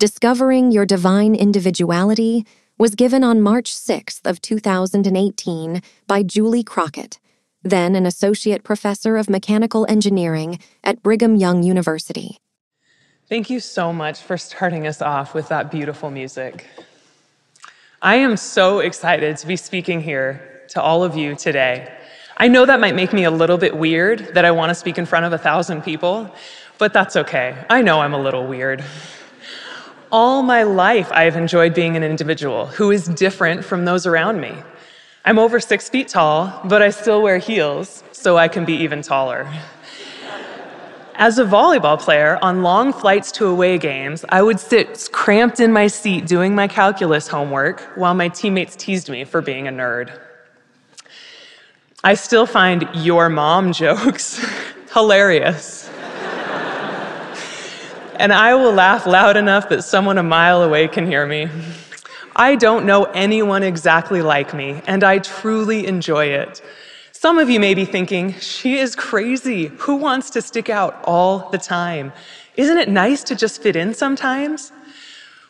Discovering Your Divine Individuality, was given on March 6th of 2018 by Julie Crockett, then an associate professor of mechanical engineering at Brigham Young University. Thank you so much for starting us off with that beautiful music. I am so excited to be speaking here to all of you today. I know that might make me a little bit weird that I want to speak in front of a thousand people, but that's okay. I know I'm a little weird. All my life, I've enjoyed being an individual who is different from those around me. I'm over six feet tall, but I still wear heels so I can be even taller. As a volleyball player, on long flights to away games, I would sit cramped in my seat doing my calculus homework while my teammates teased me for being a nerd. I still find your mom jokes hilarious and I will laugh loud enough that someone a mile away can hear me. I don't know anyone exactly like me, and I truly enjoy it. Some of you may be thinking, she is crazy. Who wants to stick out all the time? Isn't it nice to just fit in sometimes?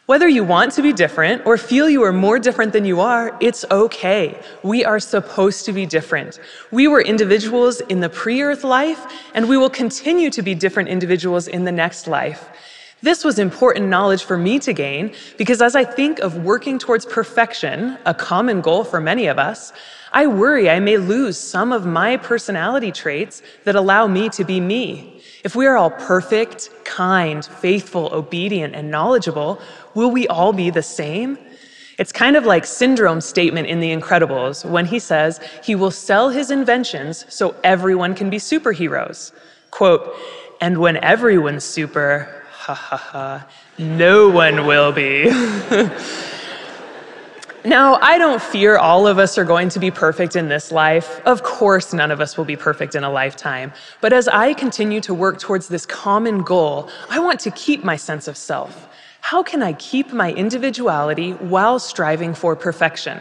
Whether you want to be different or feel you are more different than you are, it's okay. We are supposed to be different. We were individuals in the pre earth life, and we will continue to be different individuals in the next life. This was important knowledge for me to gain because as I think of working towards perfection, a common goal for many of us, I worry I may lose some of my personality traits that allow me to be me. If we are all perfect, kind, faithful, obedient, and knowledgeable, will we all be the same? It's kind of like Syndrome's statement in The Incredibles when he says he will sell his inventions so everyone can be superheroes. Quote, and when everyone's super, ha ha ha, no one will be. now, I don't fear all of us are going to be perfect in this life. Of course, none of us will be perfect in a lifetime. But as I continue to work towards this common goal, I want to keep my sense of self. How can I keep my individuality while striving for perfection?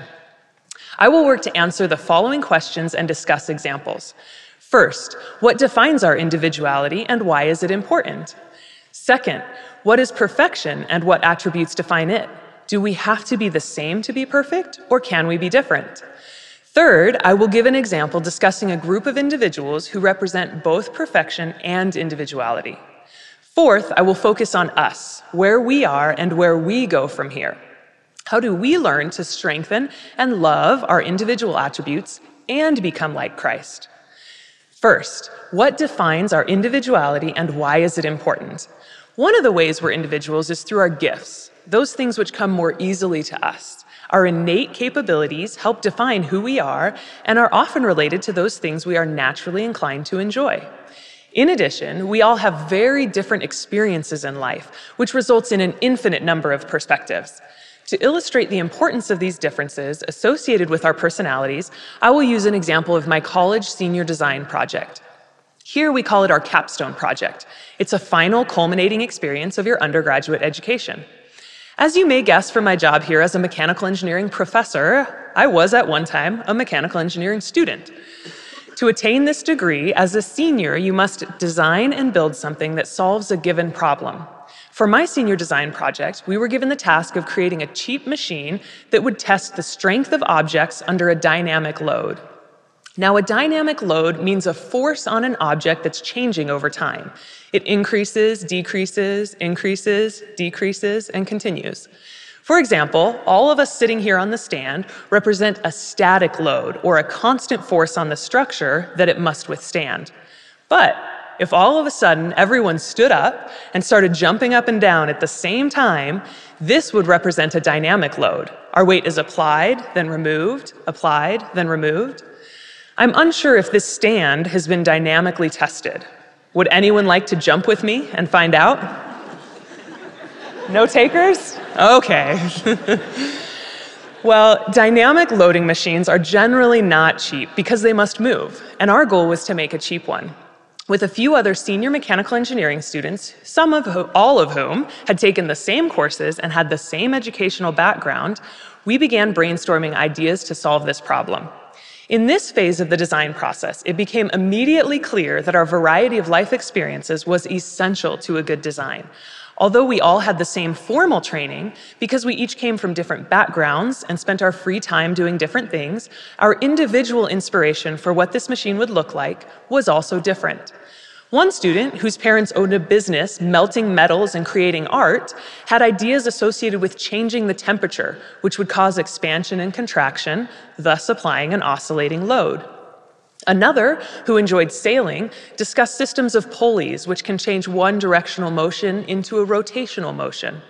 I will work to answer the following questions and discuss examples. First, what defines our individuality and why is it important? Second, what is perfection and what attributes define it? Do we have to be the same to be perfect, or can we be different? Third, I will give an example discussing a group of individuals who represent both perfection and individuality. Fourth, I will focus on us, where we are and where we go from here. How do we learn to strengthen and love our individual attributes and become like Christ? First, what defines our individuality and why is it important? One of the ways we're individuals is through our gifts, those things which come more easily to us. Our innate capabilities help define who we are and are often related to those things we are naturally inclined to enjoy. In addition, we all have very different experiences in life, which results in an infinite number of perspectives. To illustrate the importance of these differences associated with our personalities, I will use an example of my college senior design project. Here we call it our capstone project. It's a final culminating experience of your undergraduate education. As you may guess from my job here as a mechanical engineering professor, I was at one time a mechanical engineering student. To attain this degree, as a senior, you must design and build something that solves a given problem. For my senior design project, we were given the task of creating a cheap machine that would test the strength of objects under a dynamic load. Now, a dynamic load means a force on an object that's changing over time. It increases, decreases, increases, decreases, and continues. For example, all of us sitting here on the stand represent a static load or a constant force on the structure that it must withstand. But if all of a sudden everyone stood up and started jumping up and down at the same time, this would represent a dynamic load. Our weight is applied, then removed, applied, then removed. I'm unsure if this stand has been dynamically tested. Would anyone like to jump with me and find out? No takers? Okay. well, dynamic loading machines are generally not cheap because they must move, and our goal was to make a cheap one. With a few other senior mechanical engineering students, some of all of whom had taken the same courses and had the same educational background, we began brainstorming ideas to solve this problem. In this phase of the design process, it became immediately clear that our variety of life experiences was essential to a good design. Although we all had the same formal training, because we each came from different backgrounds and spent our free time doing different things, our individual inspiration for what this machine would look like was also different. One student, whose parents owned a business melting metals and creating art, had ideas associated with changing the temperature, which would cause expansion and contraction, thus applying an oscillating load. Another, who enjoyed sailing, discussed systems of pulleys which can change one directional motion into a rotational motion.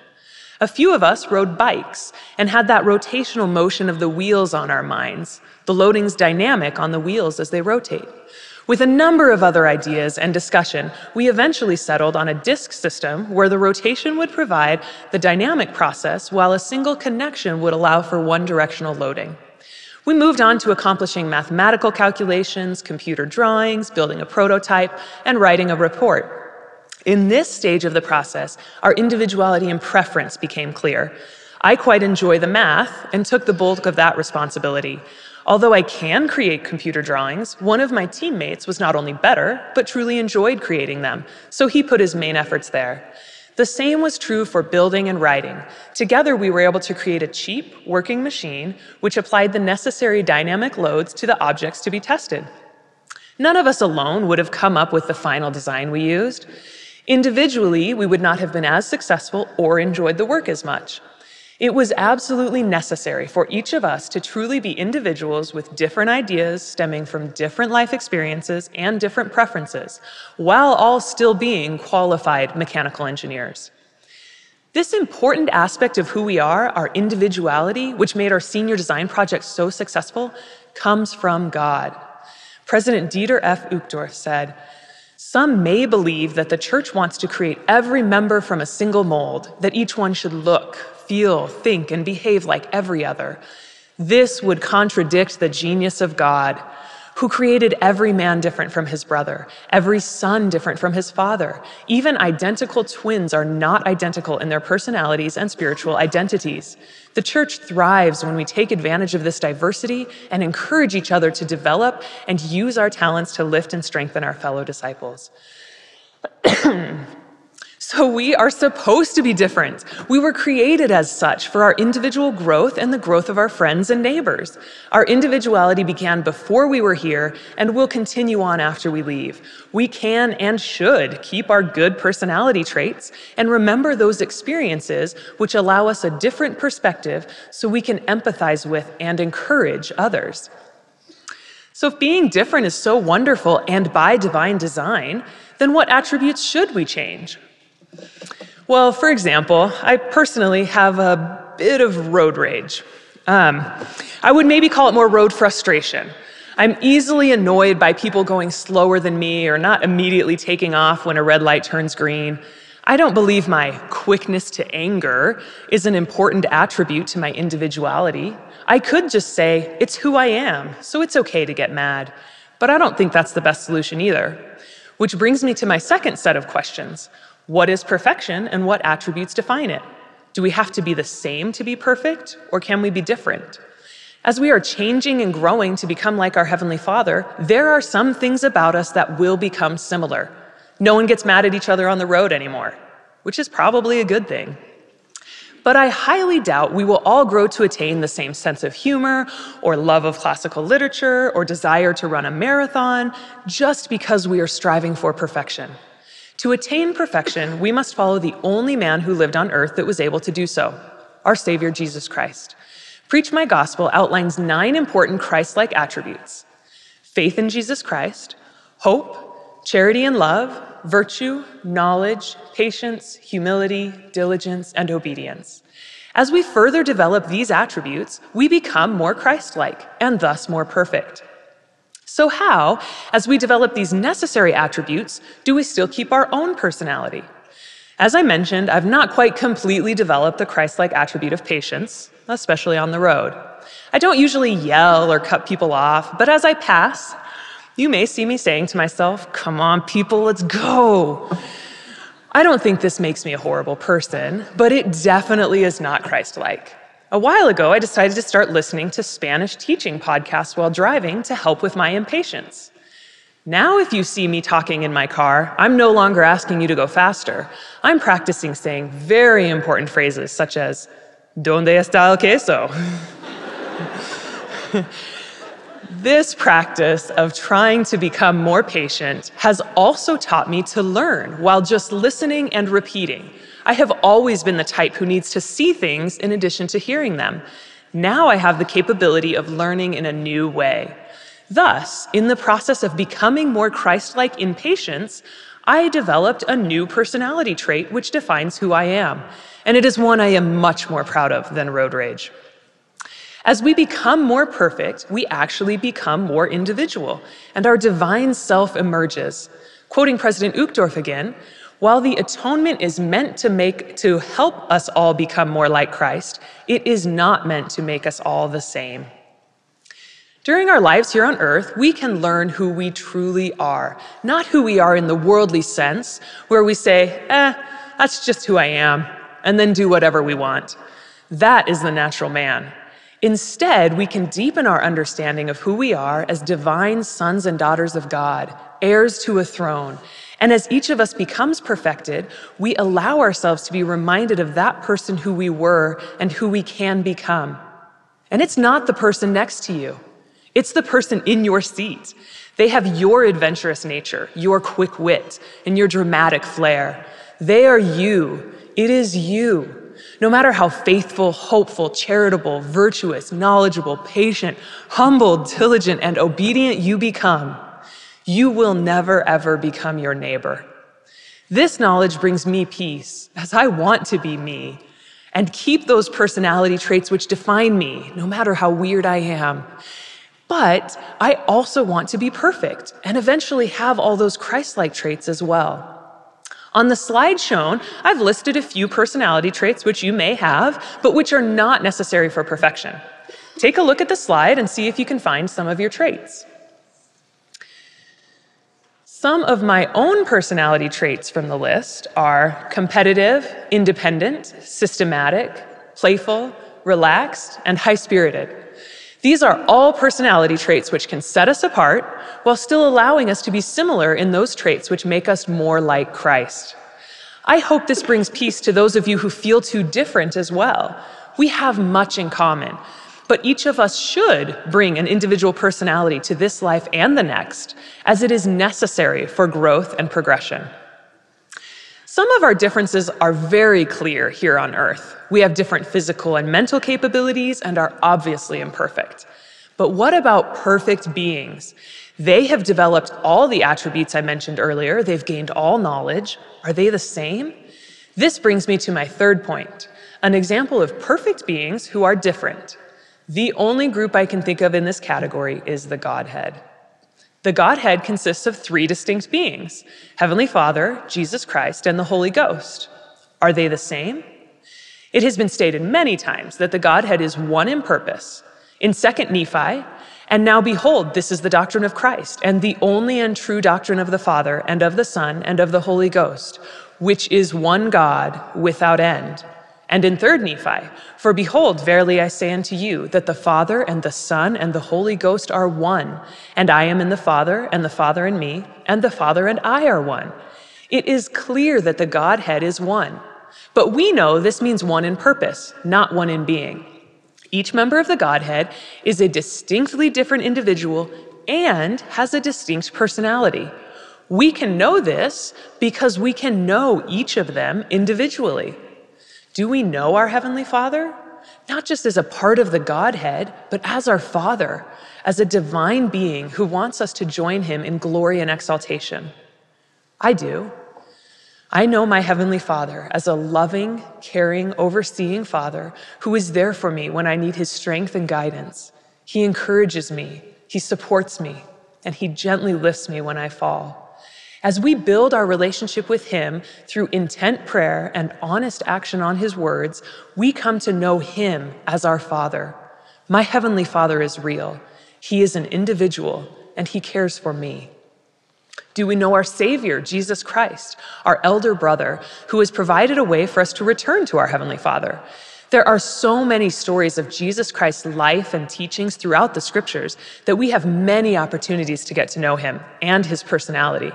A few of us rode bikes and had that rotational motion of the wheels on our minds, the loading's dynamic on the wheels as they rotate. With a number of other ideas and discussion, we eventually settled on a disk system where the rotation would provide the dynamic process while a single connection would allow for one directional loading. We moved on to accomplishing mathematical calculations, computer drawings, building a prototype, and writing a report. In this stage of the process, our individuality and preference became clear. I quite enjoy the math and took the bulk of that responsibility. Although I can create computer drawings, one of my teammates was not only better, but truly enjoyed creating them, so he put his main efforts there. The same was true for building and writing. Together, we were able to create a cheap, working machine which applied the necessary dynamic loads to the objects to be tested. None of us alone would have come up with the final design we used. Individually, we would not have been as successful or enjoyed the work as much. It was absolutely necessary for each of us to truly be individuals with different ideas stemming from different life experiences and different preferences, while all still being qualified mechanical engineers. This important aspect of who we are, our individuality, which made our senior design project so successful, comes from God. President Dieter F. Uchtdorf said, some may believe that the church wants to create every member from a single mold, that each one should look, feel, think, and behave like every other. This would contradict the genius of God, who created every man different from his brother, every son different from his father. Even identical twins are not identical in their personalities and spiritual identities. The church thrives when we take advantage of this diversity and encourage each other to develop and use our talents to lift and strengthen our fellow disciples. So we are supposed to be different. We were created as such for our individual growth and the growth of our friends and neighbors. Our individuality began before we were here and will continue on after we leave. We can and should keep our good personality traits and remember those experiences which allow us a different perspective so we can empathize with and encourage others. So, if being different is so wonderful and by divine design, then what attributes should we change? Well, for example, I personally have a bit of road rage. Um, I would maybe call it more road frustration. I'm easily annoyed by people going slower than me or not immediately taking off when a red light turns green. I don't believe my quickness to anger is an important attribute to my individuality. I could just say, it's who I am, so it's okay to get mad. But I don't think that's the best solution either. Which brings me to my second set of questions what is perfection and what attributes define it? Do we have to be the same to be perfect, or can we be different? As we are changing and growing to become like our Heavenly Father, there are some things about us that will become similar. No one gets mad at each other on the road anymore, which is probably a good thing. But I highly doubt we will all grow to attain the same sense of humor, or love of classical literature, or desire to run a marathon just because we are striving for perfection. To attain perfection, we must follow the only man who lived on earth that was able to do so our Savior Jesus Christ. Preach My Gospel outlines nine important Christ like attributes faith in Jesus Christ, hope, charity and love, virtue, knowledge, patience, humility, diligence, and obedience. As we further develop these attributes, we become more Christ like and thus more perfect. So, how, as we develop these necessary attributes, do we still keep our own personality? As I mentioned, I've not quite completely developed the Christ like attribute of patience, especially on the road. I don't usually yell or cut people off, but as I pass, you may see me saying to myself, Come on, people, let's go. I don't think this makes me a horrible person, but it definitely is not Christ like. A while ago, I decided to start listening to Spanish teaching podcasts while driving to help with my impatience. Now, if you see me talking in my car, I'm no longer asking you to go faster. I'm practicing saying very important phrases such as, ¿Dónde está el queso? This practice of trying to become more patient has also taught me to learn while just listening and repeating. I have always been the type who needs to see things in addition to hearing them. Now I have the capability of learning in a new way. Thus, in the process of becoming more Christ like in patience, I developed a new personality trait which defines who I am. And it is one I am much more proud of than road rage. As we become more perfect, we actually become more individual, and our divine self emerges. Quoting President Uchtdorf again, while the atonement is meant to make to help us all become more like Christ, it is not meant to make us all the same. During our lives here on earth, we can learn who we truly are, not who we are in the worldly sense, where we say, eh, that's just who I am, and then do whatever we want. That is the natural man. Instead, we can deepen our understanding of who we are as divine sons and daughters of God, heirs to a throne. And as each of us becomes perfected, we allow ourselves to be reminded of that person who we were and who we can become. And it's not the person next to you, it's the person in your seat. They have your adventurous nature, your quick wit, and your dramatic flair. They are you. It is you. No matter how faithful, hopeful, charitable, virtuous, knowledgeable, patient, humble, diligent, and obedient you become, you will never ever become your neighbor. This knowledge brings me peace as I want to be me and keep those personality traits which define me, no matter how weird I am. But I also want to be perfect and eventually have all those Christ like traits as well. On the slide shown, I've listed a few personality traits which you may have, but which are not necessary for perfection. Take a look at the slide and see if you can find some of your traits. Some of my own personality traits from the list are competitive, independent, systematic, playful, relaxed, and high spirited. These are all personality traits which can set us apart while still allowing us to be similar in those traits which make us more like Christ. I hope this brings peace to those of you who feel too different as well. We have much in common, but each of us should bring an individual personality to this life and the next, as it is necessary for growth and progression. Some of our differences are very clear here on Earth. We have different physical and mental capabilities and are obviously imperfect. But what about perfect beings? They have developed all the attributes I mentioned earlier. They've gained all knowledge. Are they the same? This brings me to my third point an example of perfect beings who are different. The only group I can think of in this category is the Godhead. The Godhead consists of three distinct beings Heavenly Father, Jesus Christ, and the Holy Ghost. Are they the same? It has been stated many times that the Godhead is one in purpose. In 2nd Nephi, and now behold, this is the doctrine of Christ, and the only and true doctrine of the Father, and of the Son, and of the Holy Ghost, which is one God without end. And in 3rd Nephi, for behold, verily I say unto you, that the Father and the Son and the Holy Ghost are one, and I am in the Father, and the Father in me, and the Father and I are one. It is clear that the Godhead is one. But we know this means one in purpose, not one in being. Each member of the Godhead is a distinctly different individual and has a distinct personality. We can know this because we can know each of them individually. Do we know our Heavenly Father? Not just as a part of the Godhead, but as our Father, as a divine being who wants us to join Him in glory and exaltation. I do. I know my Heavenly Father as a loving, caring, overseeing Father who is there for me when I need His strength and guidance. He encourages me, He supports me, and He gently lifts me when I fall. As we build our relationship with Him through intent prayer and honest action on His words, we come to know Him as our Father. My Heavenly Father is real. He is an individual, and He cares for me. Do we know our Savior, Jesus Christ, our elder brother, who has provided a way for us to return to our Heavenly Father? There are so many stories of Jesus Christ's life and teachings throughout the scriptures that we have many opportunities to get to know him and his personality.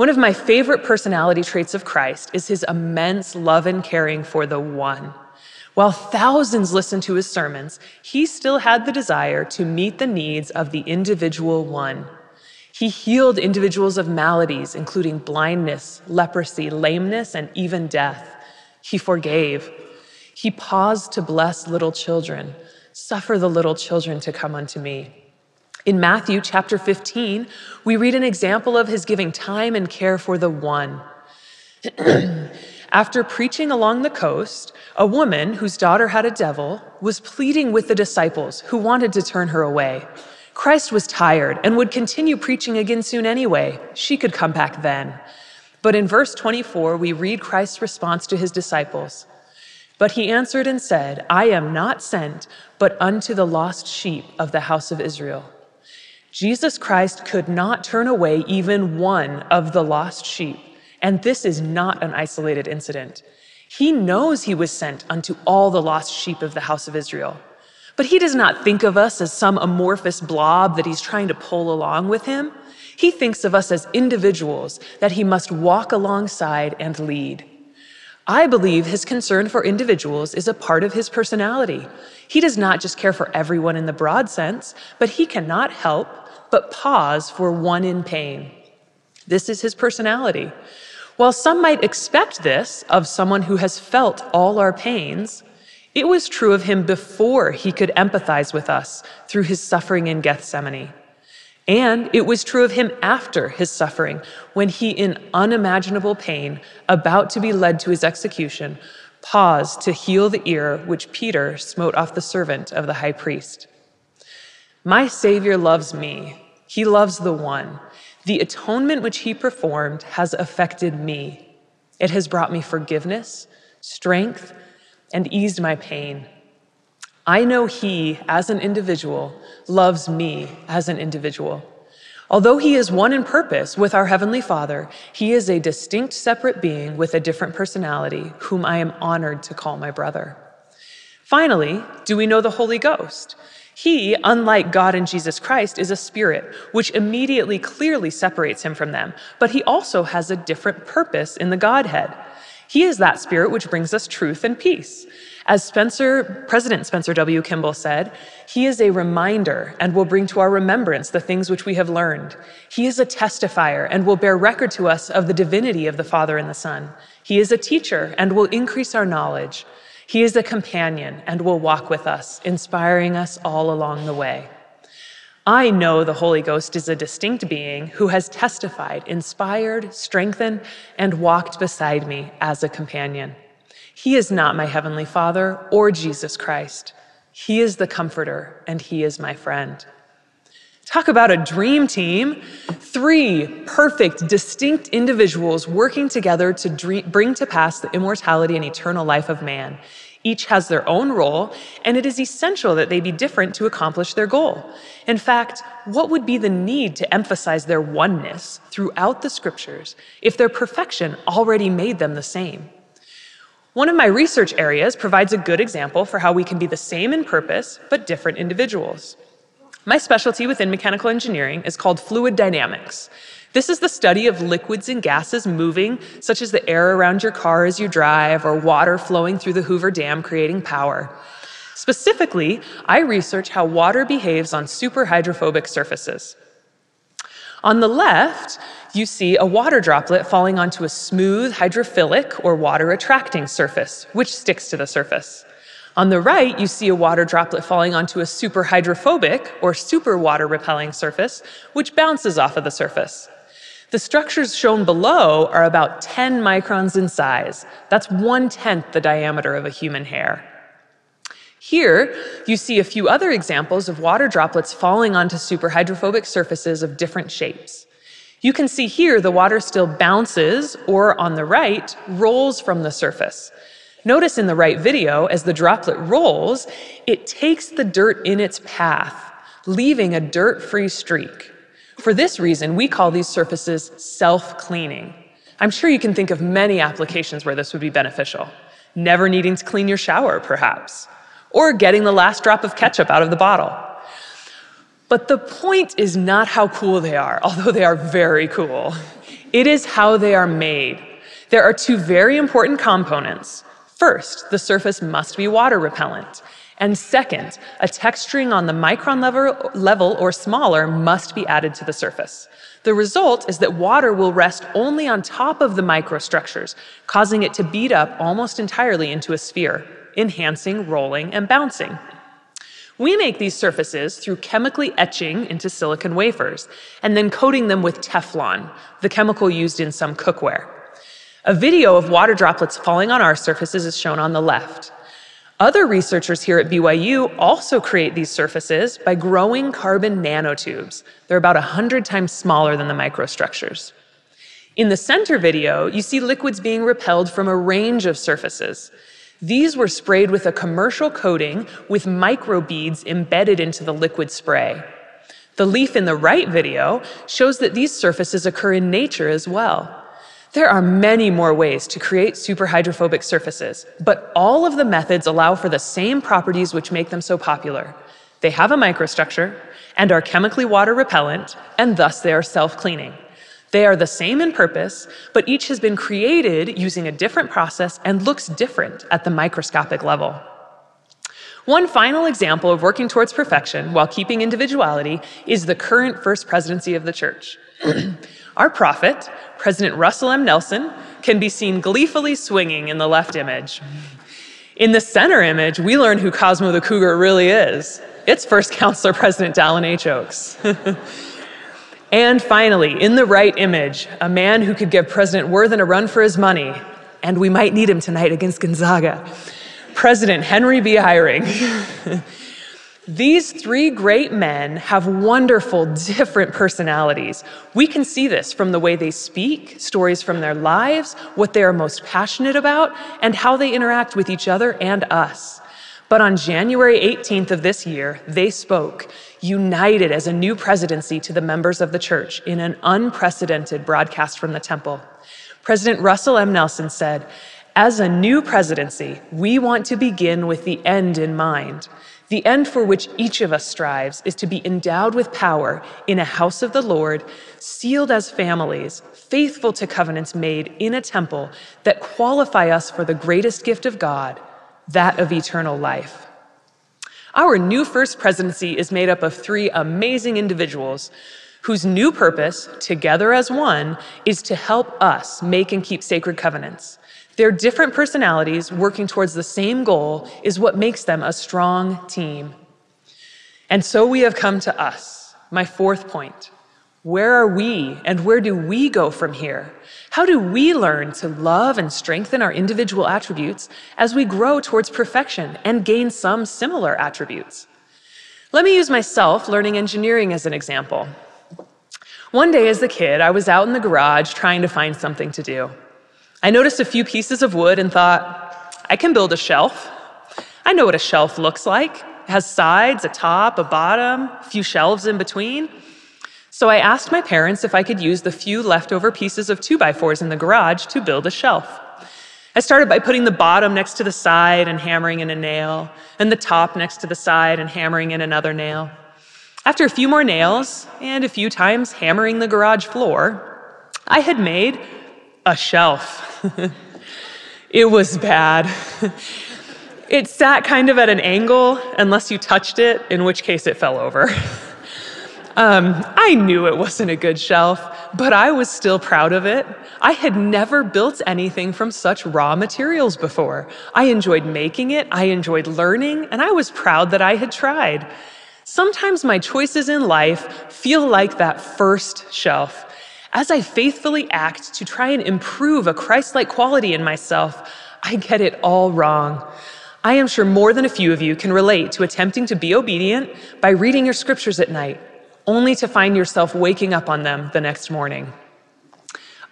One of my favorite personality traits of Christ is his immense love and caring for the one. While thousands listened to his sermons, he still had the desire to meet the needs of the individual one. He healed individuals of maladies, including blindness, leprosy, lameness, and even death. He forgave. He paused to bless little children. Suffer the little children to come unto me. In Matthew chapter 15, we read an example of his giving time and care for the one. After preaching along the coast, a woman whose daughter had a devil was pleading with the disciples who wanted to turn her away. Christ was tired and would continue preaching again soon anyway. She could come back then. But in verse 24, we read Christ's response to his disciples. But he answered and said, I am not sent, but unto the lost sheep of the house of Israel. Jesus Christ could not turn away even one of the lost sheep. And this is not an isolated incident. He knows he was sent unto all the lost sheep of the house of Israel. But he does not think of us as some amorphous blob that he's trying to pull along with him. He thinks of us as individuals that he must walk alongside and lead. I believe his concern for individuals is a part of his personality. He does not just care for everyone in the broad sense, but he cannot help but pause for one in pain. This is his personality. While some might expect this of someone who has felt all our pains, it was true of him before he could empathize with us through his suffering in Gethsemane. And it was true of him after his suffering, when he, in unimaginable pain, about to be led to his execution, paused to heal the ear which Peter smote off the servant of the high priest. My Savior loves me. He loves the one. The atonement which he performed has affected me. It has brought me forgiveness, strength, and eased my pain. I know He, as an individual, loves me as an individual. Although He is one in purpose with our Heavenly Father, He is a distinct, separate being with a different personality, whom I am honored to call my brother. Finally, do we know the Holy Ghost? He, unlike God and Jesus Christ, is a spirit, which immediately clearly separates him from them, but he also has a different purpose in the Godhead. He is that spirit which brings us truth and peace. As Spencer, President Spencer W. Kimball said, he is a reminder and will bring to our remembrance the things which we have learned. He is a testifier and will bear record to us of the divinity of the Father and the Son. He is a teacher and will increase our knowledge. He is a companion and will walk with us, inspiring us all along the way. I know the Holy Ghost is a distinct being who has testified, inspired, strengthened, and walked beside me as a companion. He is not my Heavenly Father or Jesus Christ. He is the Comforter, and He is my friend. Talk about a dream team. Three perfect, distinct individuals working together to dream, bring to pass the immortality and eternal life of man. Each has their own role, and it is essential that they be different to accomplish their goal. In fact, what would be the need to emphasize their oneness throughout the scriptures if their perfection already made them the same? One of my research areas provides a good example for how we can be the same in purpose, but different individuals. My specialty within mechanical engineering is called fluid dynamics. This is the study of liquids and gases moving, such as the air around your car as you drive, or water flowing through the Hoover Dam creating power. Specifically, I research how water behaves on superhydrophobic surfaces. On the left, you see a water droplet falling onto a smooth hydrophilic or water attracting surface, which sticks to the surface. On the right, you see a water droplet falling onto a superhydrophobic or super water repelling surface, which bounces off of the surface. The structures shown below are about 10 microns in size. That's one tenth the diameter of a human hair. Here, you see a few other examples of water droplets falling onto superhydrophobic surfaces of different shapes. You can see here the water still bounces, or on the right, rolls from the surface. Notice in the right video, as the droplet rolls, it takes the dirt in its path, leaving a dirt free streak. For this reason, we call these surfaces self cleaning. I'm sure you can think of many applications where this would be beneficial. Never needing to clean your shower, perhaps, or getting the last drop of ketchup out of the bottle. But the point is not how cool they are, although they are very cool. It is how they are made. There are two very important components. First, the surface must be water repellent. And second, a texturing on the micron level, level or smaller must be added to the surface. The result is that water will rest only on top of the microstructures, causing it to bead up almost entirely into a sphere, enhancing rolling and bouncing. We make these surfaces through chemically etching into silicon wafers and then coating them with Teflon, the chemical used in some cookware. A video of water droplets falling on our surfaces is shown on the left. Other researchers here at BYU also create these surfaces by growing carbon nanotubes. They're about 100 times smaller than the microstructures. In the center video, you see liquids being repelled from a range of surfaces. These were sprayed with a commercial coating with microbeads embedded into the liquid spray. The leaf in the right video shows that these surfaces occur in nature as well. There are many more ways to create superhydrophobic surfaces, but all of the methods allow for the same properties which make them so popular. They have a microstructure and are chemically water repellent, and thus they are self cleaning. They are the same in purpose, but each has been created using a different process and looks different at the microscopic level. One final example of working towards perfection while keeping individuality is the current First Presidency of the Church. Our prophet, President Russell M. Nelson, can be seen gleefully swinging in the left image. In the center image, we learn who Cosmo the Cougar really is. It's First Counselor President Dallin H. Oaks. and finally, in the right image, a man who could give President Worthen a run for his money, and we might need him tonight against Gonzaga, President Henry B. Eyring. These three great men have wonderful, different personalities. We can see this from the way they speak, stories from their lives, what they are most passionate about, and how they interact with each other and us. But on January 18th of this year, they spoke, united as a new presidency to the members of the church in an unprecedented broadcast from the temple. President Russell M. Nelson said, As a new presidency, we want to begin with the end in mind. The end for which each of us strives is to be endowed with power in a house of the Lord, sealed as families, faithful to covenants made in a temple that qualify us for the greatest gift of God, that of eternal life. Our new first presidency is made up of three amazing individuals whose new purpose, together as one, is to help us make and keep sacred covenants. Their different personalities working towards the same goal is what makes them a strong team. And so we have come to us, my fourth point. Where are we and where do we go from here? How do we learn to love and strengthen our individual attributes as we grow towards perfection and gain some similar attributes? Let me use myself learning engineering as an example. One day as a kid, I was out in the garage trying to find something to do. I noticed a few pieces of wood and thought, I can build a shelf. I know what a shelf looks like. It has sides, a top, a bottom, a few shelves in between. So I asked my parents if I could use the few leftover pieces of 2x4s in the garage to build a shelf. I started by putting the bottom next to the side and hammering in a nail, and the top next to the side and hammering in another nail. After a few more nails and a few times hammering the garage floor, I had made a shelf. it was bad. it sat kind of at an angle unless you touched it, in which case it fell over. um, I knew it wasn't a good shelf, but I was still proud of it. I had never built anything from such raw materials before. I enjoyed making it, I enjoyed learning, and I was proud that I had tried. Sometimes my choices in life feel like that first shelf. As I faithfully act to try and improve a Christ like quality in myself, I get it all wrong. I am sure more than a few of you can relate to attempting to be obedient by reading your scriptures at night, only to find yourself waking up on them the next morning.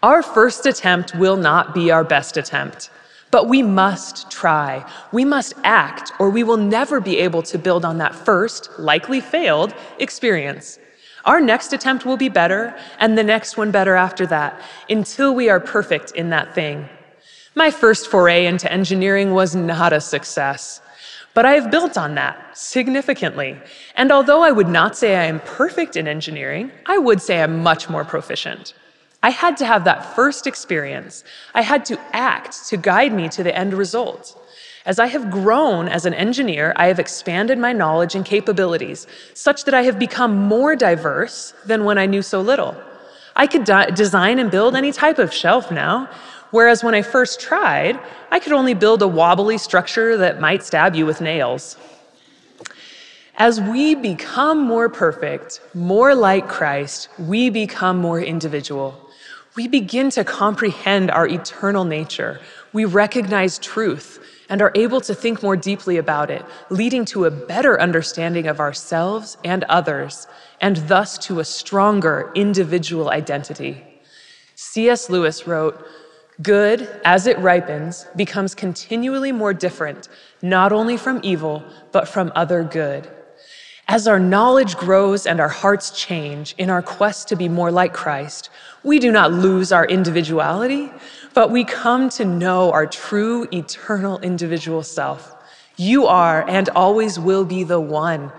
Our first attempt will not be our best attempt, but we must try. We must act, or we will never be able to build on that first, likely failed, experience. Our next attempt will be better, and the next one better after that, until we are perfect in that thing. My first foray into engineering was not a success, but I have built on that significantly. And although I would not say I am perfect in engineering, I would say I'm much more proficient. I had to have that first experience. I had to act to guide me to the end result. As I have grown as an engineer, I have expanded my knowledge and capabilities such that I have become more diverse than when I knew so little. I could de- design and build any type of shelf now, whereas when I first tried, I could only build a wobbly structure that might stab you with nails. As we become more perfect, more like Christ, we become more individual we begin to comprehend our eternal nature. We recognize truth and are able to think more deeply about it, leading to a better understanding of ourselves and others, and thus to a stronger individual identity. C.S. Lewis wrote, Good, as it ripens, becomes continually more different, not only from evil, but from other good. As our knowledge grows and our hearts change in our quest to be more like Christ, we do not lose our individuality, but we come to know our true, eternal individual self. You are and always will be the one,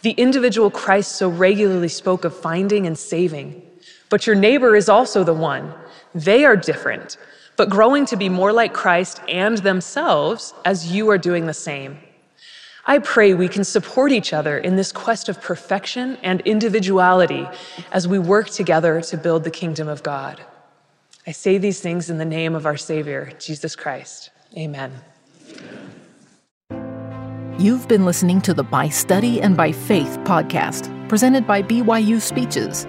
the individual Christ so regularly spoke of finding and saving. But your neighbor is also the one. They are different, but growing to be more like Christ and themselves as you are doing the same. I pray we can support each other in this quest of perfection and individuality as we work together to build the kingdom of God. I say these things in the name of our Savior, Jesus Christ. Amen. You've been listening to the By Study and by Faith podcast, presented by BYU Speeches.